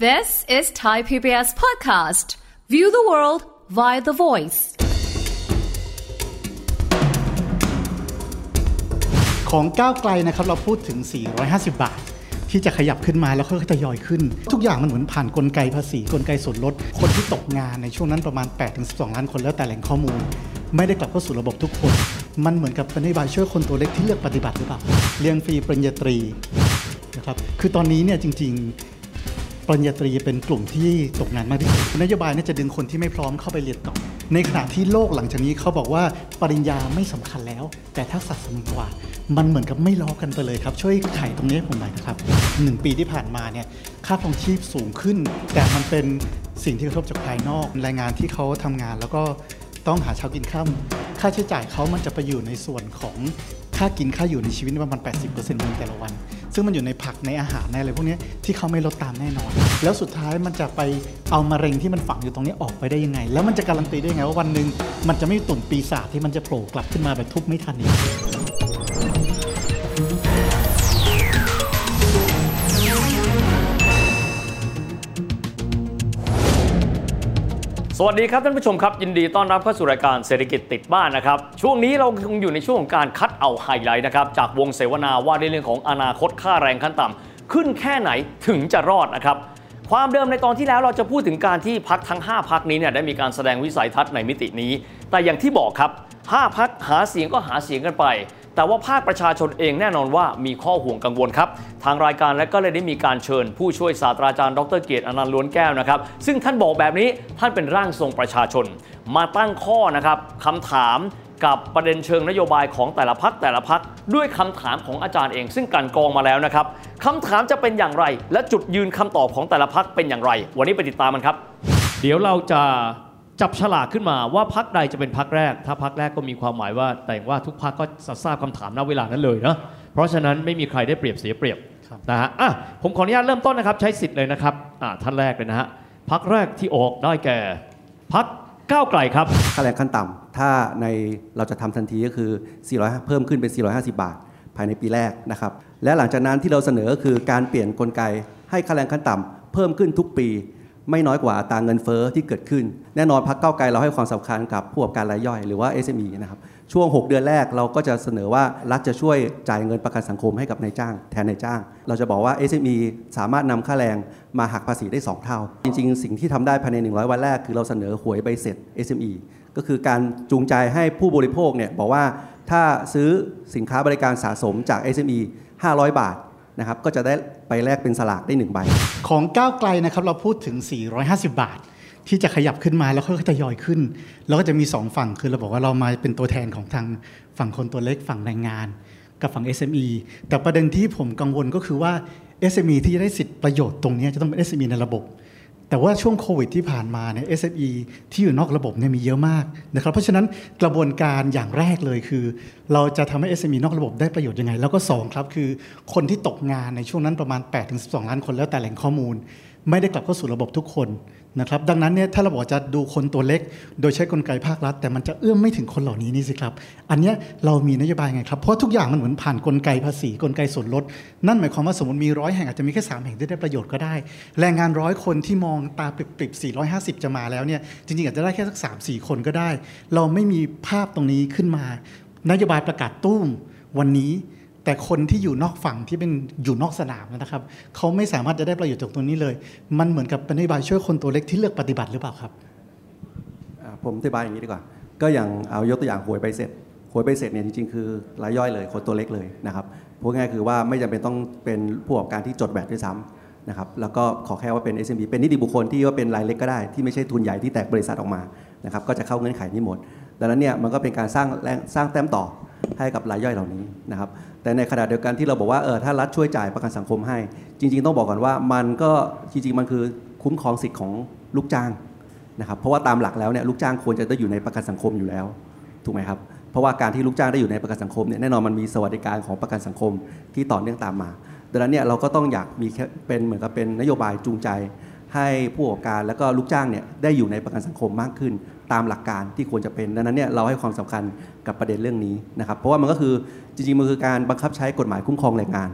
This is Thai PBS Podcast. View the world via the voice. ของก้าวไกลนะครับเราพูดถึง 450 บาท ที่จะขยับขึ้นมาแล้วค่อยๆทยอยขึ้น ทุกอย่างมันเหมือนผ่านกลไกภาษีกลไกส่วนลด คนที่ตกงานในช่วงนั้นประมาณ 8-12 ล้านคนแล้วแต่แหล่งข้อมูล ไม่ได้กลับเข้าสู่ระบบทุกคน มันเหมือนกับเป็นนโยบายช่วยคนตัวเล็กที่เลือกปฏิบัติหรือเปล่าเรียนฟรีปริญญาตรีนะครับคือตอนนี้เนี่ยจริง ๆ ปริญญาตรีเป็นกลุ่มที่ตกงานมากที่สุดนโยบายเนี่ยจะดึงคนที่ไม่พร้อมเข้าไปเรียนต่อ ในขณะที่โลกหลังจากนี้เขาบอกว่าปริญญาไม่สำคัญแล้ว แต่ทักษะสำคัญกว่า มันเหมือนกับไม่ล้อกันไปเลยครับ ช่วยไขตรงนี้ให้ผมหน่อยนะครับหนึ่งปีที่ผ่านมาเนี่ยค่าครองชีพสูงขึ้น แต่มันเป็นสิ่งที่กระทบจากภายนอกแรงงานที่เขาทำงานแล้วก็ต้องหาเช้ากินข้ามค่าใช้จ่ายเขามันจะไปอยู่ในส่วนของค่ากินค่าอยู่ในชีวิตประมาณ 80%ในแต่ละวัน ซึ่งมันอยู่ในผักในอาหารในอะไรพวกนี้ที่เขาไม่ลดตามแน่นอน แล้วสุดท้ายมันจะไปเอามะเร็งที่มันฝังอยู่ตรงนี้ออกไปได้ยังไง แล้วมันจะการันตีได้ยังไงว่าวันหนึ่งมันจะไม่ตุ่นปีศาจที่มันจะโผล่กลับขึ้นมาแบบทุบไม่ทันอีก สวัสดีครับท่านผู้ชมครับ ยินดีต้อนรับเข้าสู่รายการเศรษฐกิจติดบ้านนะครับ ช่วงนี้เราคงอยู่ในช่วงของการคัดเอาไฮไลท์นะครับ จากวงเสวนาว่าในเรื่องของอนาคตค่าแรงขั้นต่ำขึ้นแค่ไหนถึงจะรอดนะครับ ความเดิมในตอนที่แล้วเราจะพูดถึงการที่พรรคทั้ง 5 พรรคนี้เนี่ยได้มีการแสดงวิสัยทัศน์ในมิตินี้ แต่อย่างที่บอกครับ 5พรรคหาเสียงก็หาเสียงกันไป แต่ว่าภาคประชาชนเองแน่นอนว่ามีข้อห่วงกังวลครับ ทางรายการและก็เลยได้มีการเชิญ ผู้ช่วยศาสตราจารย์ดรเกียรติอนันต์ล้วนแก้วนะครับ ซึ่งท่านบอกแบบนี้ท่านเป็นร่างทรงประชาชน มาตั้งข้อนะครับคำถามกับประเด็นเชิงนโยบายของแต่ละพักแต่ละพักด้วยคำถามของอาจารย์เอง ซึ่งกันกรองมาแล้วนะครับคำถามจะเป็นอย่างไร และจุดยืนคำตอบของแต่ละพักเป็นอย่างไร วันนี้ไปติดตามมันครับ เดี๋ยวเราจะ จับฉลากขึ้นมาว่าพักใดจะเป็นพักแรก ถ้าพักแรกก็มีความหมายว่า แต่ว่าทุกพักก็ทราบคำถามณเวลานั้นเลยเนาะเพราะฉะนั้นไม่มีใครได้เปรียบเสียเปรียบบนะฮะอะผมขออนุญาตเริ่มต้นนะครับ ใช้สิทธิ์เลยนะครับอะท่านแรกเลยนะฮะพักแรกที่ออกได้แก่พักก้าวไกลครับค่าแรงขั้นต่ำถ้าในเราจะทำทันทีก็คือ 400 เพิ่มขึ้นเป็น 450 บาท ภายในปีแรกนะครับ และหลังจากนั้นที่เราเสนอคือการเปลี่ยนกลไกให้ค่าแรงขั้นต่ำเพิ่มขึ้นทุกปี ไม่น้อยกว่าตราเงินเฟ้อที่เกิดขึ้น แน่นอนพักเก้าไกลเราให้ความสำคัญกับผู้ประกอบการรายย่อยหรือว่า SME นะครับช่วง 6 เดือนแรกเราก็จะเสนอว่ารัฐจะช่วยจ่ายเงินประกันสังคมให้กับนายจ้าง แทนนายจ้าง เราจะบอกว่า SME สามารถนำค่าแรงมาหักภาษีได้ 2 เท่า จริง ๆ สิ่งที่ทำได้ภายใน 100 วันแรกคือเราเสนอหวยใบเสร็จ SME ก็คือการจูงใจให้ผู้บริโภคเนี่ยบอกว่าถ้าซื้อสินค้าบริการสะสมจาก SME 500 บาท นะครับก็จะได้ไปแลกเป็นสลากได้หนึ่งใบของก้าวไกลนะครับเราพูดถึง 450 บาท ที่จะขยับขึ้นมาแล้วค่อยๆทยอยขึ้น แล้วก็จะมี 2 ฝั่งคือเราบอกว่าเรามาเป็นตัวแทนของทางฝั่งคนตัวเล็กฝั่งแรงงาน กับฝั่ง SME แต่ประเด็นที่ผมกังวลก็คือว่า SME ที่จะได้สิทธิประโยชน์ตรงนี้จะต้องเป็น SME ในระบบ แต่ว่าช่วงโควิดที่ผ่านมาเนี่ย SME ที่อยู่นอกระบบเนี่ยมีเยอะมากนะครับเพราะฉะนั้นกระบวนการอย่างแรกเลยคือ เราจะทำให้ SME นอกระบบได้ประโยชน์ยังไง แล้วก็สองครับคือคนที่ตกงานในช่วงนั้นประมาณ 8-12 ล้านคนแล้วแต่แหล่งข้อมูล ไม่ได้กลับเข้าสู่ระบบทุกคน นะครับดังนั้นเนี่ยถ้าเราบอกจะดูคนตัวเล็ก โดยใช้กลไกภาครัฐ แต่มันจะเอื้อมไม่ถึงคนเหล่านี้นี่สิครับ อันเนี้ยเรามีนโยบายไงครับ เพราะทุกอย่างมันเหมือนผ่านกลไกภาษีกลไกส่วนลด นั่นหมายความว่าสมมติมีร้อยแห่งอาจจะมีแค่สามแห่งที่ได้ประโยชน์ก็ได้ แรงงานร้อยคนที่มองตาปริบๆ450 จะมาแล้วเนี่ยจริงๆ อาจจะได้แค่สัก3 4คนก็ได้ เราไม่มีภาพตรงนี้ขึ้นมา นโยบายประกาศตุ้มวันนี้ แต่คนที่อยู่นอกฝั่งที่เป็นอยู่นอกสนามนะครับเขาไม่สามารถจะได้ประโยชน์จากตรงนี้เลย มันเหมือนกับเป็นนโยบายช่วยคนตัวเล็กที่เลือกปฏิบัติหรือเปล่าครับผมอธิบายอย่างนี้ดีกว่า ก็อย่างเอายกตัวอย่างหวยใบเสร็จหวยใบเสร็จเนี่ยจริงๆคือรายย่อยเลยคนตัวเล็กเลยนะครับพูดง่ายคือว่าไม่จำเป็นต้องเป็นผู้ประกอบการที่จดแบบด้วยซ้ำนะครับแล้วก็ขอแค่ว่าเป็น SME เป็นนิติบุคคลที่ว่าเป็นรายเล็กก็ได้ที่ไม่ใช่ทุนใหญ่ที่แตกบริษัทออกมานะครับก็จะเข้าเงื่อนไขนี้หมดดังนั้นเนี่ยมันก็เป็นการสร้างแรงสร้างแต้มต่อ ให้กับรายย่อยเหล่านี้นะครับ แต่ในขณะเดียวกันที่เราบอกว่าเออถ้ารัฐช่วยจ่ายประกันสังคมให้ จริง ๆ ต้องบอกก่อนว่ามันก็จริง ๆ มันคือคุ้มครองสิทธิ์ของลูกจ้างนะครับ เพราะว่าตามหลักแล้วเนี่ยลูกจ้างควรจะได้อยู่ในประกันสังคมอยู่แล้วถูกไหมครับเพราะว่าการที่ลูกจ้างได้อยู่ในประกันสังคมเนี่ยแน่นอนมันมีสวัสดิการของประกันสังคมที่ต่อเนื่องตามมาดังนั้นเนี่ยเราก็ต้องอยากมีแค่เป็นเหมือนกับเป็นนโยบายจูงใจ ให้ผู้ประกอบการแล้วก็ลูกจ้างเนี่ยได้อยู่ในประกันสังคมมากขึ้น ตามหลักการที่ควรจะเป็นดังนั้นเนี่ยเราให้ความสำคัญกับประเด็นเรื่องนี้นะครับ เพราะว่ามันก็คือจริงๆมันคือการบังคับใช้กฎหมายคุ้มครองแรงงาน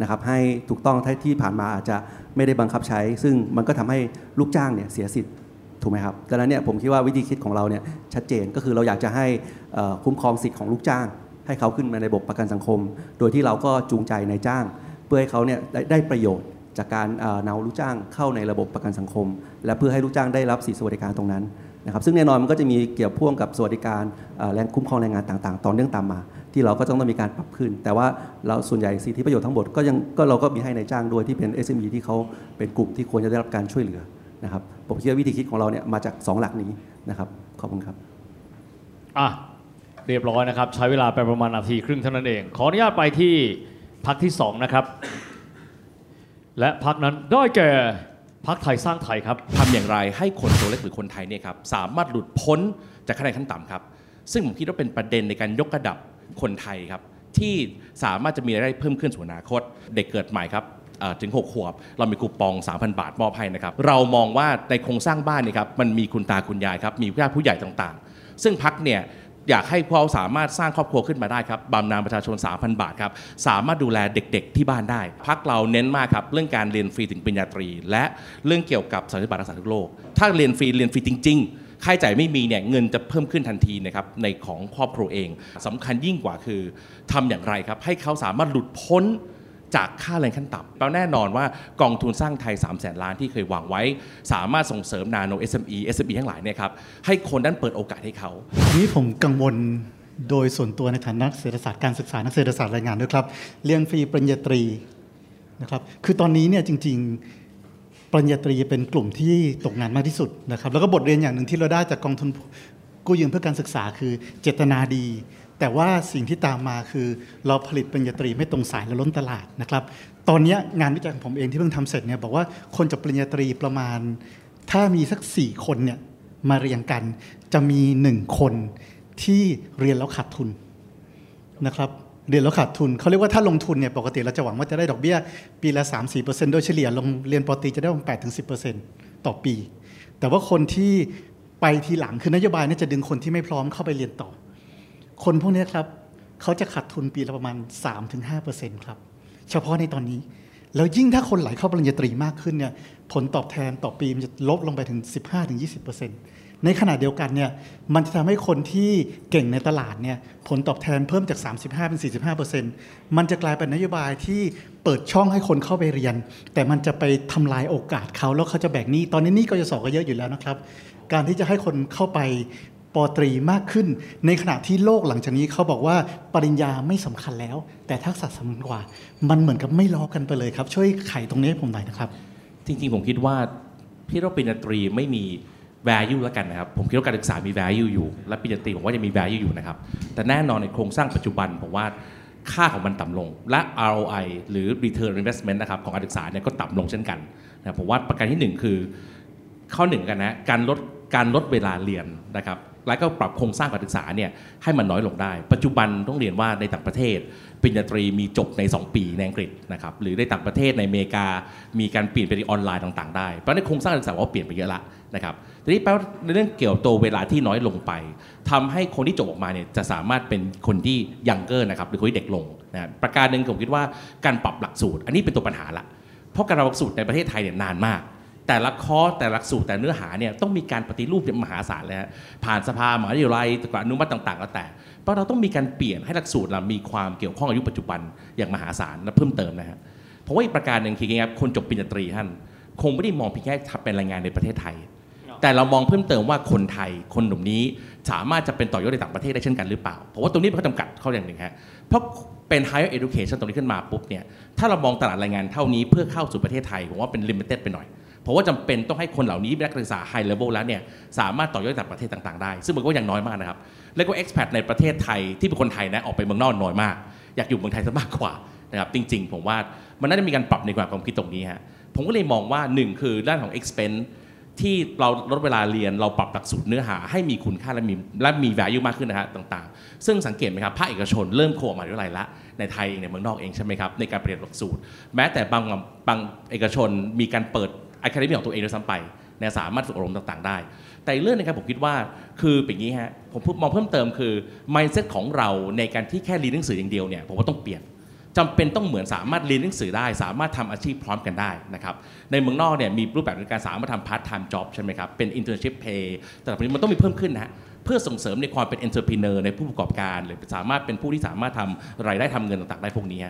นะครับให้ถูกต้องที่ผ่านมาอาจจะไม่ได้บังคับใช้ ซึ่งมันก็ทำให้ลูกจ้างเนี่ยเสียสิทธิ์ถูกไหมครับดังนั้นเนี่ยผมคิดว่าวิธีคิดของเราเนี่ยชัดเจนก็คือเราอยากจะให้คุ้มครองสิทธิ์ของลูกจ้าง ให้เขาขึ้นมาในระบบประกันสังคม โดยที่เราก็จูงใจในจ้าง เพื่อให้เขาเนี่ยได้ประโยชน์ จากการนำลูกจ้างเข้าในระบบประกันสังคม และเพื่อให้ลูกจ้างได้รับสิทธิสวัสดิการตรงนั้นนะครับซึ่งแน่นอนมันก็จะมีเกี่ยวพ่วงกับสวัสดิการแรงคุ้มครองแรงงานต่างๆ ตอนเนื่องตามมา ที่เราก็ต้องต้องมีการปรับขึ้น แต่ว่าเราส่วนใหญ่สิทธิประโยชน์ทั้งหมดก็ยังก็เราก็มีให้ในจ้างด้วยที่เป็น SME ที่เขาเป็นกลุ่มที่ควรจะได้รับการช่วยเหลือนะครับผมคิดว่าวิธีคิดของเราเนี่ยมาจาก 2 หลักนี้นะครับขอบคุณครับอะเรียบร้อยนะครับ ใช้เวลาไปประมาณนาทีครึ่งเท่านั้นเอง ขออนุญาตไปที่พักที่2นะครับ และพักนั้นได้แก่พักไทยสร้างไทยครับทำอย่างไรให้คนตัวเล็กหรือคนไทยเนี่ยครับสามารถหลุดพ้นจากคะแนนขั้นต่ำครับ ซึ่งผมคิดว่าเป็นประเด็นในการยกระดับคนไทยครับ ที่สามารถจะมีรายได้เพิ่มขึ้นสู่อนาคต เด็กเกิดใหม่ครับถึง 6 ขวบ เรามีคูปอง 3,000 บาทมอบให้นะครับ เรามองว่าในโครงสร้างบ้านนี่ครับมันมีคุณตาคุณยายครับ มีญาติผู้ใหญ่ต่างๆ ซึ่งพักเนี่ย อยากให้พวกเราสามารถสร้างครอบครัวขึ้นมาได้ครับบำนาญประชาชน 3,000 บาทครับ สามารถดูแลเด็กๆที่บ้านได้ พักเราเน้นมากครับเรื่องการเรียนฟรีถึงปริญญาตรี และเรื่องเกี่ยวกับสัญญาบัตรรักษาทุกโรคถ้าเรียนฟรีเรียนฟรีจริง ๆค่าใช้จ่ายไม่มีเนี่ยเงินจะเพิ่มขึ้นทันทีนะครับในของครอบครัวเองสำคัญยิ่งกว่าคือทำอย่างไรครับ ให้เขาสามารถหลุดพ้น จากค่าแรงขั้นต่ำแล้วแน่นอนว่ากองทุนสร้างไทย 3 0 0แสนล้านที่เคยวางไว้ สามารถส่งเสริมนาโน SME SME ทั้งหลายเนี่ยครับให้คนนั้นเปิดโอกาสให้เขานี้ผมกังวลโดยส่วนตัวในฐานะเศรษฐศาสตร์การศึกษานักเศรษฐศาสตร์รายงานด้วยครับเรียนฟรีปริญญาตรีนะครับคือตอนนี้เนี่ยจริง ๆ ปริญญาตรีเป็นกลุ่มที่ตกงานมากที่สุดนะครับแล้วก็บทเรียนอย่างหนึ่งที่เราได้จากกองทุนกู้ยืมเพื่อการศึกษาคือเจตนาดี แต่ว่าสิ่งที่ตามมาคือเราผลิตปริญญาตรีไม่ตรงสายและล้นตลาดนะครับ ตอนนี้งานวิจัยของผมเองที่เพิ่งทำเสร็จเนี่ยบอกว่าคนจบปริญญาตรีประมาณ ถ้ามีสักสี่คนเนี่ยมาเรียงกัน จะมีหนึ่งคนที่เรียนแล้วขาดทุนนะครับเรียนแล้วขาดทุนเขาเรียกว่าถ้าลงทุนเนี่ยปกติเราจะหวังว่าจะได้ดอกเบี้ย ปีละ 3-4%โดยเฉลี่ยลงเรียนปอตีจะได้ประมาณ8-10%ต่อปี แต่ว่าคนที่ไปทีหลังคือนโยบายนี่จะดึงคนที่ไม่พร้อมเข้าไปเรียนต่อ คนพวกนี้ครับเขาจะขาดทุนปีละประมาณ 3-5%ครับ เฉพาะในตอนนี้ แล้วยิ่งถ้าคนไหลเข้าปริญญาตรีมากขึ้นเนี่ยผลตอบแทนต่อปีมันจะลดลงไปถึง 15-20%ในขณะเดียวกันเนี่ยมันจะทำให้คนที่เก่งในตลาดเนี่ยผลตอบแทนเพิ่มจาก 35 เป็น 45มันจะกลายเป็นนโยบายที่เปิดช่องให้คนเข้าไปเรียน แต่มันจะไปทำลายโอกาสเขาแล้วเขาจะแบกหนี้ตอนนี้หนี่กยศก็เยอะอยู่แล้วนะครับการที่จะให้คนเข้าไป ปตรีมากขึ้น ในขณะที่โลกหลังจากนี้เขาบอกว่าปริญญาไม่สำคัญแล้ว แต่ทักษะสำคัญกว่า มันเหมือนกับไม่ล้อกันไปเลยครับ ช่วยไขตรงนี้ให้ผมหน่อยนะครับ จริงๆผมคิดว่าพี่รปริญญาตรีไม่มี value แล้วกันนะครับ ผมคิดว่าการศึกษามี value อยู่ และปริญญาตรีผมว่ายังมี value อยู่นะครับ แต่แน่นอนในโครงสร้างปัจจุบันผมว่าค่าของมันต่ำลง และ ROI หรือ return investment นะครับของการศึกษาเนี่ยก็ต่ำลงเช่นกันนะผมว่าประการที่ 1 คือ ข้อหนึ่งกันนะการลดการลดเวลาเรียนนะครับ และก็ปรับโครงสร้างการศึกษาเนี่ยให้มันน้อยลงได้ ปัจจุบันต้องเรียนว่าในต่างประเทศปริญญาตรีมีจบใน 2 ปีในอังกฤษนะครับหรือในต่างประเทศในอเมริกา มีการเปลี่ยนไปออนไลน์ต่างๆได้เพราะในโครงสร้างการศึกษาว่าเปลี่ยนไปเยอะละนะครับทีนี้แปลว่าในเรื่องเกี่ยวตัวเวลาที่น้อยลงไปทำให้คนที่จบออกมาเนี่ยจะสามารถเป็นคนที่ยังเกอร์นะครับหรือคนที่เด็กลงนะประการหนึ่งผมคิดว่าการปรับหลักสูตร อันนี้เป็นตัวปัญหาละเพราะการปรับหลักสูตรในประเทศไทยเนี่ยนานมาก แต่ละคอร์สแต่ละสูตรแต่เนื้อหาเนี่ยต้องมีการปฏิรูปมหาศาลเลยฮะผ่านสภามหาวิทยาลัยตกอนุมัติต่างๆแล้วแต่เพราะเราต้องมีการเปลี่ยนให้หลักสูตรเรามีความเกี่ยวข้องอายุปัจจุบันอย่างมหาศาลและเพิ่มเติมนะฮะเพราะว่าอีกประการหนึ่งคือไงครับคนจบปริญญาตรีท่านคงไม่ได้มองเพียงแค่เป็นแรงงานในประเทศไทย แต่เรามองเพิ่มเติมว่าคนไทยคนหนุ่มนี้สามารถจะเป็นต่อยอดในต่างประเทศได้เช่นกันหรือเปล่า เพราะว่าตรงนี้เป็นข้อจำกัดข้ออย่างหนึ่งฮะเพราะเป็น higher education ตรงนี้ขึ้นมาปุ๊บเนี่ยถ้าเรามองตลาดแรงงานเท่านี้เพื่อเข้าสู่ประเทศไทยผมว่าเป็น limited ไปหน่อย เพราะว่าจำเป็นต้องให้คนเหล่านี้นักศึกษาไฮเลเวลแล้วเนี่ยสามารถต่อยอดจากประเทศต่างๆได้ ซึ่งมันก็ยังน้อยมากนะครับ แล้วก็เอ็กซ์แพดในประเทศไทยที่เป็นคนไทยนะออกไปเมืองนอกน้อยมาก อยากอยู่เมืองไทยซะมากกว่านะครับจริง ๆ ผมว่ามันน่าจะมีการปรับในความคิดตรงนี้ฮะผมก็เลยมองว่า 1 คือด้านของ expense ที่เราลดเวลาเรียนเราปรับหลักสูตรเนื้อหาให้มีคุณค่าและมีและมี value มากขึ้นนะฮะต่างๆ ซึ่งสังเกตไหมครับภาคเอกชนเริ่มเข้ามาด้วยไรละในไทยเองในเมืองนอกเองใช่ไหมครับในการเปลี่ยนหลักสูตร แม้แต่บางบางเอกชนมีการเปิด academy ของตัวเองด้วยซ้ำไปเนี่ยสามารถฝึกอบรมต่างๆ ได้ แต่เรื่องนึงครับผมคิดว่าคือเป็นอย่างนี้ฮะผมมองเพิ่มเติมคือ mindset ของเราในการที่แค่เรียนหนังสืออย่างเดียวเนี่ยผมว่าต้องเปลี่ยนจำเป็นต้องเหมือนสามารถเรียนหนังสือได้ สามารถทำอาชีพพร้อมกันได้นะครับในเมืองนอกเนี่ยมีรูปแบบในการสามารถทำ part-time job ใช่ไหมครับเป็น internship pay แต่ตอนนี้มันต้องมีเพิ่มขึ้นนะฮะ เพื่อส่งเสริมในความเป็น entrepreneur ในผู้ประกอบการ หรือสามารถเป็นผู้ที่สามารถทำรายได้ทำเงินต่างๆได้พวกนี้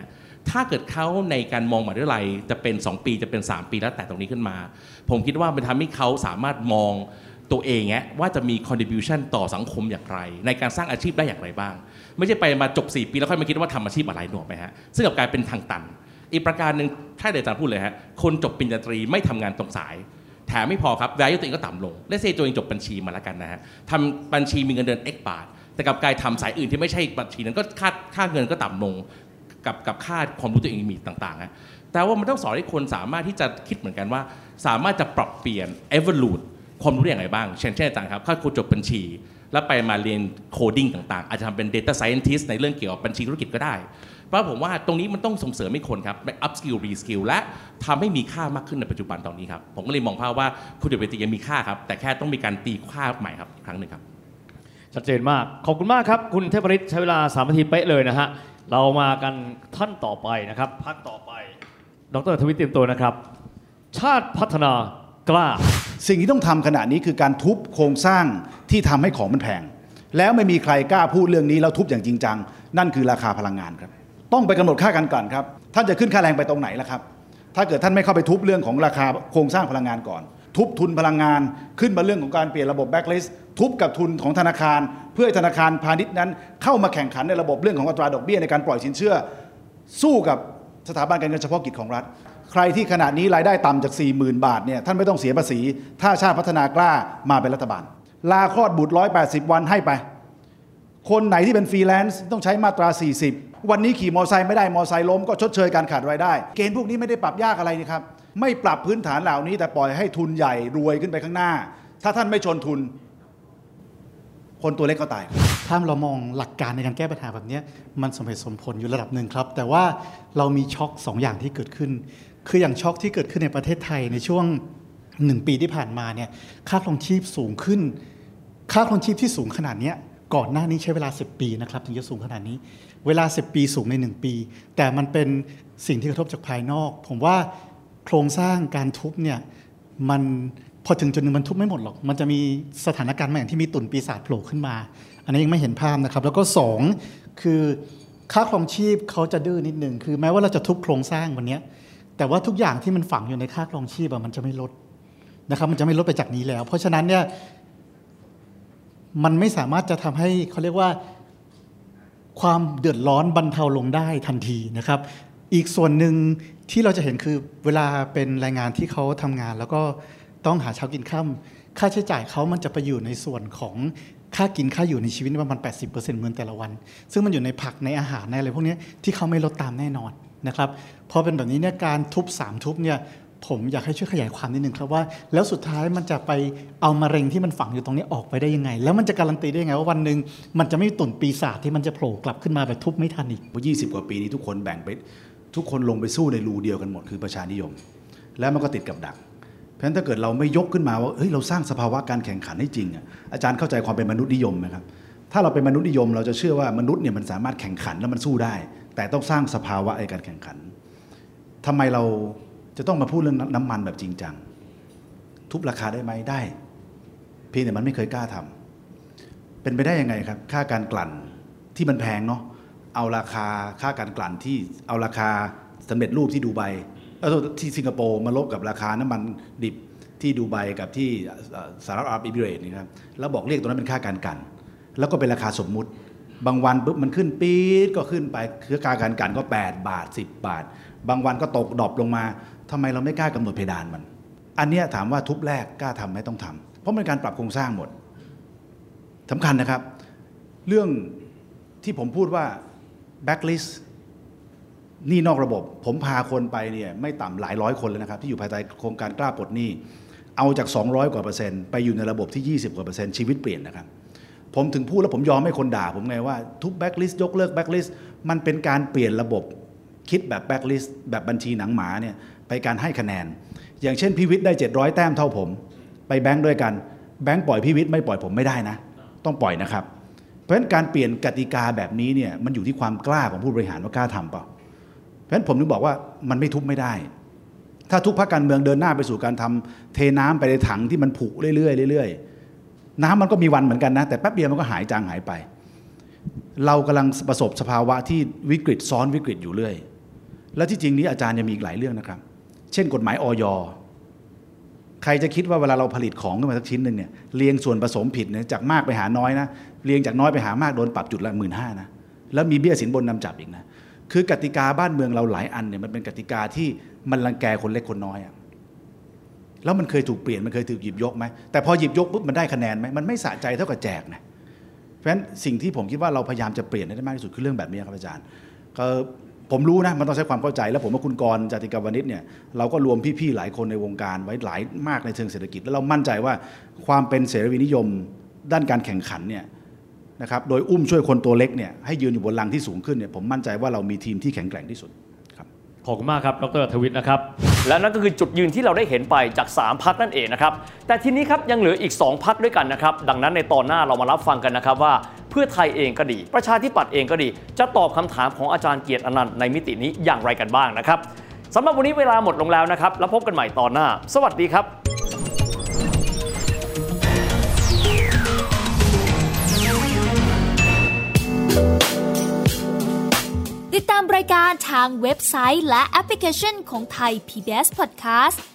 ถ้าเกิดเขาในการมองมหาวิทยาลัยจะเป็น 2 ปีจะเป็น 3 ปีแล้วแต่ตรงนี้ขึ้นมา ผมคิดว่ามันทำให้เขาสามารถมองตัวเองเงี้ยว่าจะมี contribution ต่อสังคมอย่างไร ในการสร้างอาชีพได้อย่างไรบ้าง ไม่ใช่ไปมาจบ 4 ปีแล้วค่อยมาคิดว่าทำอาชีพอะไรหนวกไหมฮะซึ่งกับกายเป็นทางตัน อีกประการหนึ่งถ้าเดอาจารย์พูดเลยฮะคนจบปริญญาตรีไม่ทำงานตรงสาย แถมไม่พอครับ value ตัวเองก็ต่ำลงเลเซตัวเองจบบัญชีมาแล้วกันนะฮะทำบัญชีมีเงินเดือน x บาท แต่กับกายทำสายอื่นที่ไม่ใช่บัญชีนั้นก็ค่าค่าเงินก็ต่ำลงกับกับค่าความรู้ตัวเองมีต่างๆฮะแต่ว่ามันต้องสอนให้คนสามารถที่จะคิดเหมือนกันว่า สามารถจะปรับเปลี่ยน evolute ความรู้อย่างไรบ้าง เช่นเช่นอาจารย์ครับถ้าคุณจบบัญชี แล้วไปมาเรียนโคดิ้งต่างๆ อาจจะทำเป็น Data Scientist ในเรื่องเกี่ยวกับบัญชีธุรกิจก็ได้ เพราะผมว่าตรงนี้มันต้องส่งเสริมให้คนครับไป up skill re skill และทำให้มีค่ามากขึ้นในปัจจุบันตอนนี้ครับ ผมก็เลยมองภาพว่าคุณเดชเวทียังมีค่าครับ แต่แค่ต้องมีการตีค่าใหม่ครับอีกครั้งหนึ่งครับ ชัดเจนมาก ขอบคุณมากครับ คุณเทพฤทธิ์ใช้เวลา3นาทีเป๊ะเลยนะฮะ เรามากันท่านต่อไปนะครับพักต่อไป ดรทวิตเตรียมตัวนะครับ ชาติพัฒนากล้า สิ่งที่ต้องทำขณะนี้คือการทุบโครงสร้างที่ทำให้ของมันแพงแล้วไม่มีใครกล้าพูดเรื่องนี้แล้วทุบอย่างจริงจัง นั่นคือราคาพลังงานครับ ต้องไปกำหนดค่ากันก่อนครับท่านจะขึ้นค่าแรงไปตรงไหนล่ะครับ ถ้าเกิดท่านไม่เข้าไปทุบเรื่องของราคาโครงสร้างพลังงานก่อน ทุบทุนพลังงานขึ้นมาเรื่องของการเปลี่ยนระบบแบ็กลิสทุบกับทุนของธนาคาร เพื่อธนาคารพาณิชย์นั้น เข้ามาแข่งขันในระบบเรื่องของอัตราดอกเบี้ยในการปล่อยสินเชื่อ สู้กับสถาบันการเงินเฉพาะกิจของรัฐ ใครที่ขณะนี้รายได้ต่ำจาก 40,000 บาทเนี่ยท่านไม่ต้องเสียภาษี ถ้าชาติพัฒนากล้ามาเป็นรัฐบาล ลาคลอดบุตร180 วันให้ไป คนไหนที่เป็นฟรีแลนซ์ต้องใช้มาตรา 40 วันนี้ขี่มอไซค์ไม่ได้มอไซค์ล้มก็ชดเชยการขาดรายได้ เกณฑ์พวกนี้ไม่ได้ปรับยากอะไรนี่ครับ ไม่ปรับพื้นฐานเหล่านี้ แต่ปล่อยให้ทุนใหญ่รวยขึ้นไปข้างหน้า ถ้าท่านไม่ชนทุน คนตัวเล็กก็ตาย ถ้าเรามองหลักการในการแก้ปัญหาแบบนี้มันสมเหตุสมผลอยู่ระดับหนึ่งครับ แต่ว่าเรามีช็อคสองอย่างที่เกิดขึ้น คืออย่างช็อคที่เกิดขึ้นในประเทศไทยในช่วงหนึ่งปีที่ผ่านมาเนี่ยค่าครองชีพสูงขึ้น ค่าครองชีพที่สูงขนาดนี้ ก่อนหน้านี้ใช้เวลา 10 ปีนะครับถึงจะสูงขนาดนี้ เวลา 10 ปีสูงใน 1 ปี แต่มันเป็นสิ่งที่กระทบจากภายนอก ผมว่าโครงสร้างการทุบเนี่ยมันพอถึงจุดหนึ่งมันทุบไม่หมดหรอก มันจะมีสถานการณ์มาอย่างที่มีตุ่นปีศาจโผล่ขึ้นมา อันนี้ยังไม่เห็นภาพนะครับ แล้วก็สองคือค่าครองชีพเขาจะดื้อนิดหนึ่งคือแม้ว่าเราจะทุบโครงสร้างวันนี้แต่ว่าทุกอย่างที่มันฝังอยู่ในค่าครองชีพมันจะไม่ลดนะครับมันจะไม่ลดไปจากนี้แล้ว เพราะฉะนั้นเนี่ย มันไม่สามารถจะทำให้เขาเรียกว่าความเดือดร้อนบรรเทาลงได้ทันทีนะครับ อีกส่วนหนึ่งที่เราจะเห็นคือเวลาเป็นแรงงานที่เขาทำงาน แล้วก็ต้องหาเช้ากินข้าค่าใช้จ่ายเขามันจะไปอยู่ในส่วนของค่ากินค่าอยู่ในชีวิตประมาณ 80%เหมือนแต่ละวัน ซึ่งมันอยู่ในผักในอาหารในอะไรพวกนี้ที่เขาไม่ลดตามแน่นอนนะครับพอเป็นแบบนี้เนี่ยการทุบสามทุบเนี่ย ผมอยากให้ช่วยขยายความนิดนึงครับว่า แล้วสุดท้ายมันจะไปเอามะเร็งที่มันฝังอยู่ตรงนี้ออกไปได้ยังไง แล้วมันจะการันตีได้ยังไงว่าวันหนึ่งมันจะไม่มีตุ่นปีศาจที่มันจะโผล่กลับขึ้นมาแบบทุบไม่ทันอีกเพราะ20กว่าปีนี้ทุกคนแบ่งไป ทุกคนลงไปสู้ในรูเดียวกันหมดคือประชานิยม แล้วมันก็ติดกับดักเพราะฉะนั้นถ้าเกิดเราไม่ยกขึ้นมาว่าเฮ้ยเราสร้างสภาวะการแข่งขันให้จริงอะอาจารย์เข้าใจความเป็นมนุษย์นิยมไหมครับถ้าเราเป็นมนุษย์นิยม เราจะเชื่อว่ามนุษย์เนี่ยมันสามารถแข่งขันแล้วมันสู้ได้ แต่ต้องสร้างสภาวะในการแข่งขันทำไมเรา จะต้องมาพูดเรื่องน้ำมันแบบจริงจัง ทุบราคาได้ไหมได้ เพียงแต่มันไม่เคยกล้าทำเป็นไปได้ยังไงครับ ค่าการกลั่นที่มันแพงเนาะเอาราคาค่าการกลั่นที่เอาราคาสำเร็จรูปที่ดูไบเอ่อที่สิงคโปร์มาลบกับราคาน้ำมันดิบที่ดูไบกับที่สหรัฐอาหรับเอมิเรตนี่ครับแล้วบอกเรียกตรงนั้นเป็นค่าการกลั่นแล้วก็เป็นราคาสมมุติ บางวันปุ๊บมันขึ้นปี๊ดก็ขึ้นไปคือค่าการกลั่นก็ 8 บาท 10 บาท บางวันก็ตก drop ลงมาทำไมเราไม่กล้ากำหนดเพดานมัน อันนี้ถามว่าทุบแรกกล้าทำไหมต้องทำเพราะมันเป็นการปรับโครงสร้างหมดสำคัญนะครับ เรื่องที่ผมพูดว่า backlist นี่นอกระบบ ผมพาคนไปเนี่ยไม่ต่ำหลายร้อยคนเลยนะครับ ที่อยู่ภายใต้โครงการกล้าปลดหนี้ เอาจาก 200 กว่าเปอร์เซ็นต์ไปอยู่ในระบบที่ 20 กว่าเปอร์เซ็นต์ชีวิตเปลี่ยนนะครับ ผมถึงพูดแล้วผมยอมให้คนด่า ผมไงว่าทุก backlist ยกเลิก backlist มันเป็นการเปลี่ยนระบบ คิดแบบ backlist แบบบัญชีหนังหมาเนี่ยไปการให้คะแนน อย่างเช่นพี่วิทย์ได้ 700 แต้มเท่าผม ไปแบงค์ด้วยกัน แบงค์ปล่อยพี่วิทย์ไม่ปล่อยผมไม่ได้นะ ต้องปล่อยนะครับ เพราะฉะนั้นการเปลี่ยนกติกาแบบนี้เนี่ยมันอยู่ที่ความกล้าของผู้บริหารว่ากล้าทำเปล่าเพราะฉะนั้นผมถึงบอกว่ามันไม่ทุบไม่ได้ ถ้าทุกพรรคการเมืองเดินหน้าไปสู่การทำเทน้ำไปในถังที่มันผุเรื่อยๆเรื่อยๆน้ำมันก็มีวันเหมือนกันนะแต่แป๊บเดียวมันก็หายจางหายไป เรากำลังประสบสภาวะที่วิกฤตซ้อนวิกฤตอยู่เรื่อย และที่จริงนี้อาจารย์ยังมีอีกหลายเรื่องนะครับ เช่น กฎหมายออยใครจะคิดว่าเวลาเราผลิตของขึ้นมาสักชิ้นหนึ่งเนี่ยเรียงส่วนผสมผิดเนี่ยจากมากไปหาน้อยนะเรียงจากน้อยไปหามากโดนปรับจุดละหมื่นห้านะแล้วมีเบี้ยสินบนนำจับอีกนะคือกติกาบ้านเมืองเราหลายอันเนี่ยมันเป็นกติกาที่มันรังแกคนเล็กคนน้อยอะแล้วมันเคยถูกเปลี่ยนมันเคยถูกหยิบยกไหมแต่พอหยิบยกปุ๊บมันได้คะแนนไหมมันไม่สะใจเท่ากับแจกนะเพราะฉะนั้นสิ่งที่ผมคิดว่าเราพยายามจะเปลี่ยนให้ได้มากที่สุดคือเรื่องแบบนี้ครับอาจารย์ก็ ผมรู้นะมันต้องใช้ความเข้าใจ แล้วผมว่าคุณกรณ์จติกาวนิชเนี่ยเราก็รวมพี่ๆหลายคนในวงการไว้หลายมากในเชิงเศรษฐกิจ แล้วเรามั่นใจว่าความเป็นเสรีนิยมด้านการแข่งขันเนี่ยนะครับโดยอุ้มช่วยคนตัวเล็กเนี่ยให้ยืนอยู่บนลังที่สูงขึ้นเนี่ยผมมั่นใจว่าเรามีทีมที่แข็งแกร่งที่สุดครับขอบคุณมากครับดรทวิทย์นะครับและนั่นก็คือจุดยืนที่เราได้เห็นไปจาก 3พักนั่นเองนะครับแต่ทีนี้ครับยังเหลืออีก 2พักด้วยกันนะครับดังนั้นในตอนหน้าเรามารับฟังกันนะครับว่าเพื่อไทยเองก็ดี ประชาธิปัตย์เองก็ดี จะตอบคำถามของอาจารย์เกียรติอนันต์ในมิตินี้อย่างไรกันบ้างนะครับสำหรับวันนี้เวลาหมดลงแล้วนะครับ แล้วพบกันใหม่ตอนหน้า สวัสดีครับติดตามรายการทางเว็บไซต์และแอปพลิเคชันของไทย PBS Podcast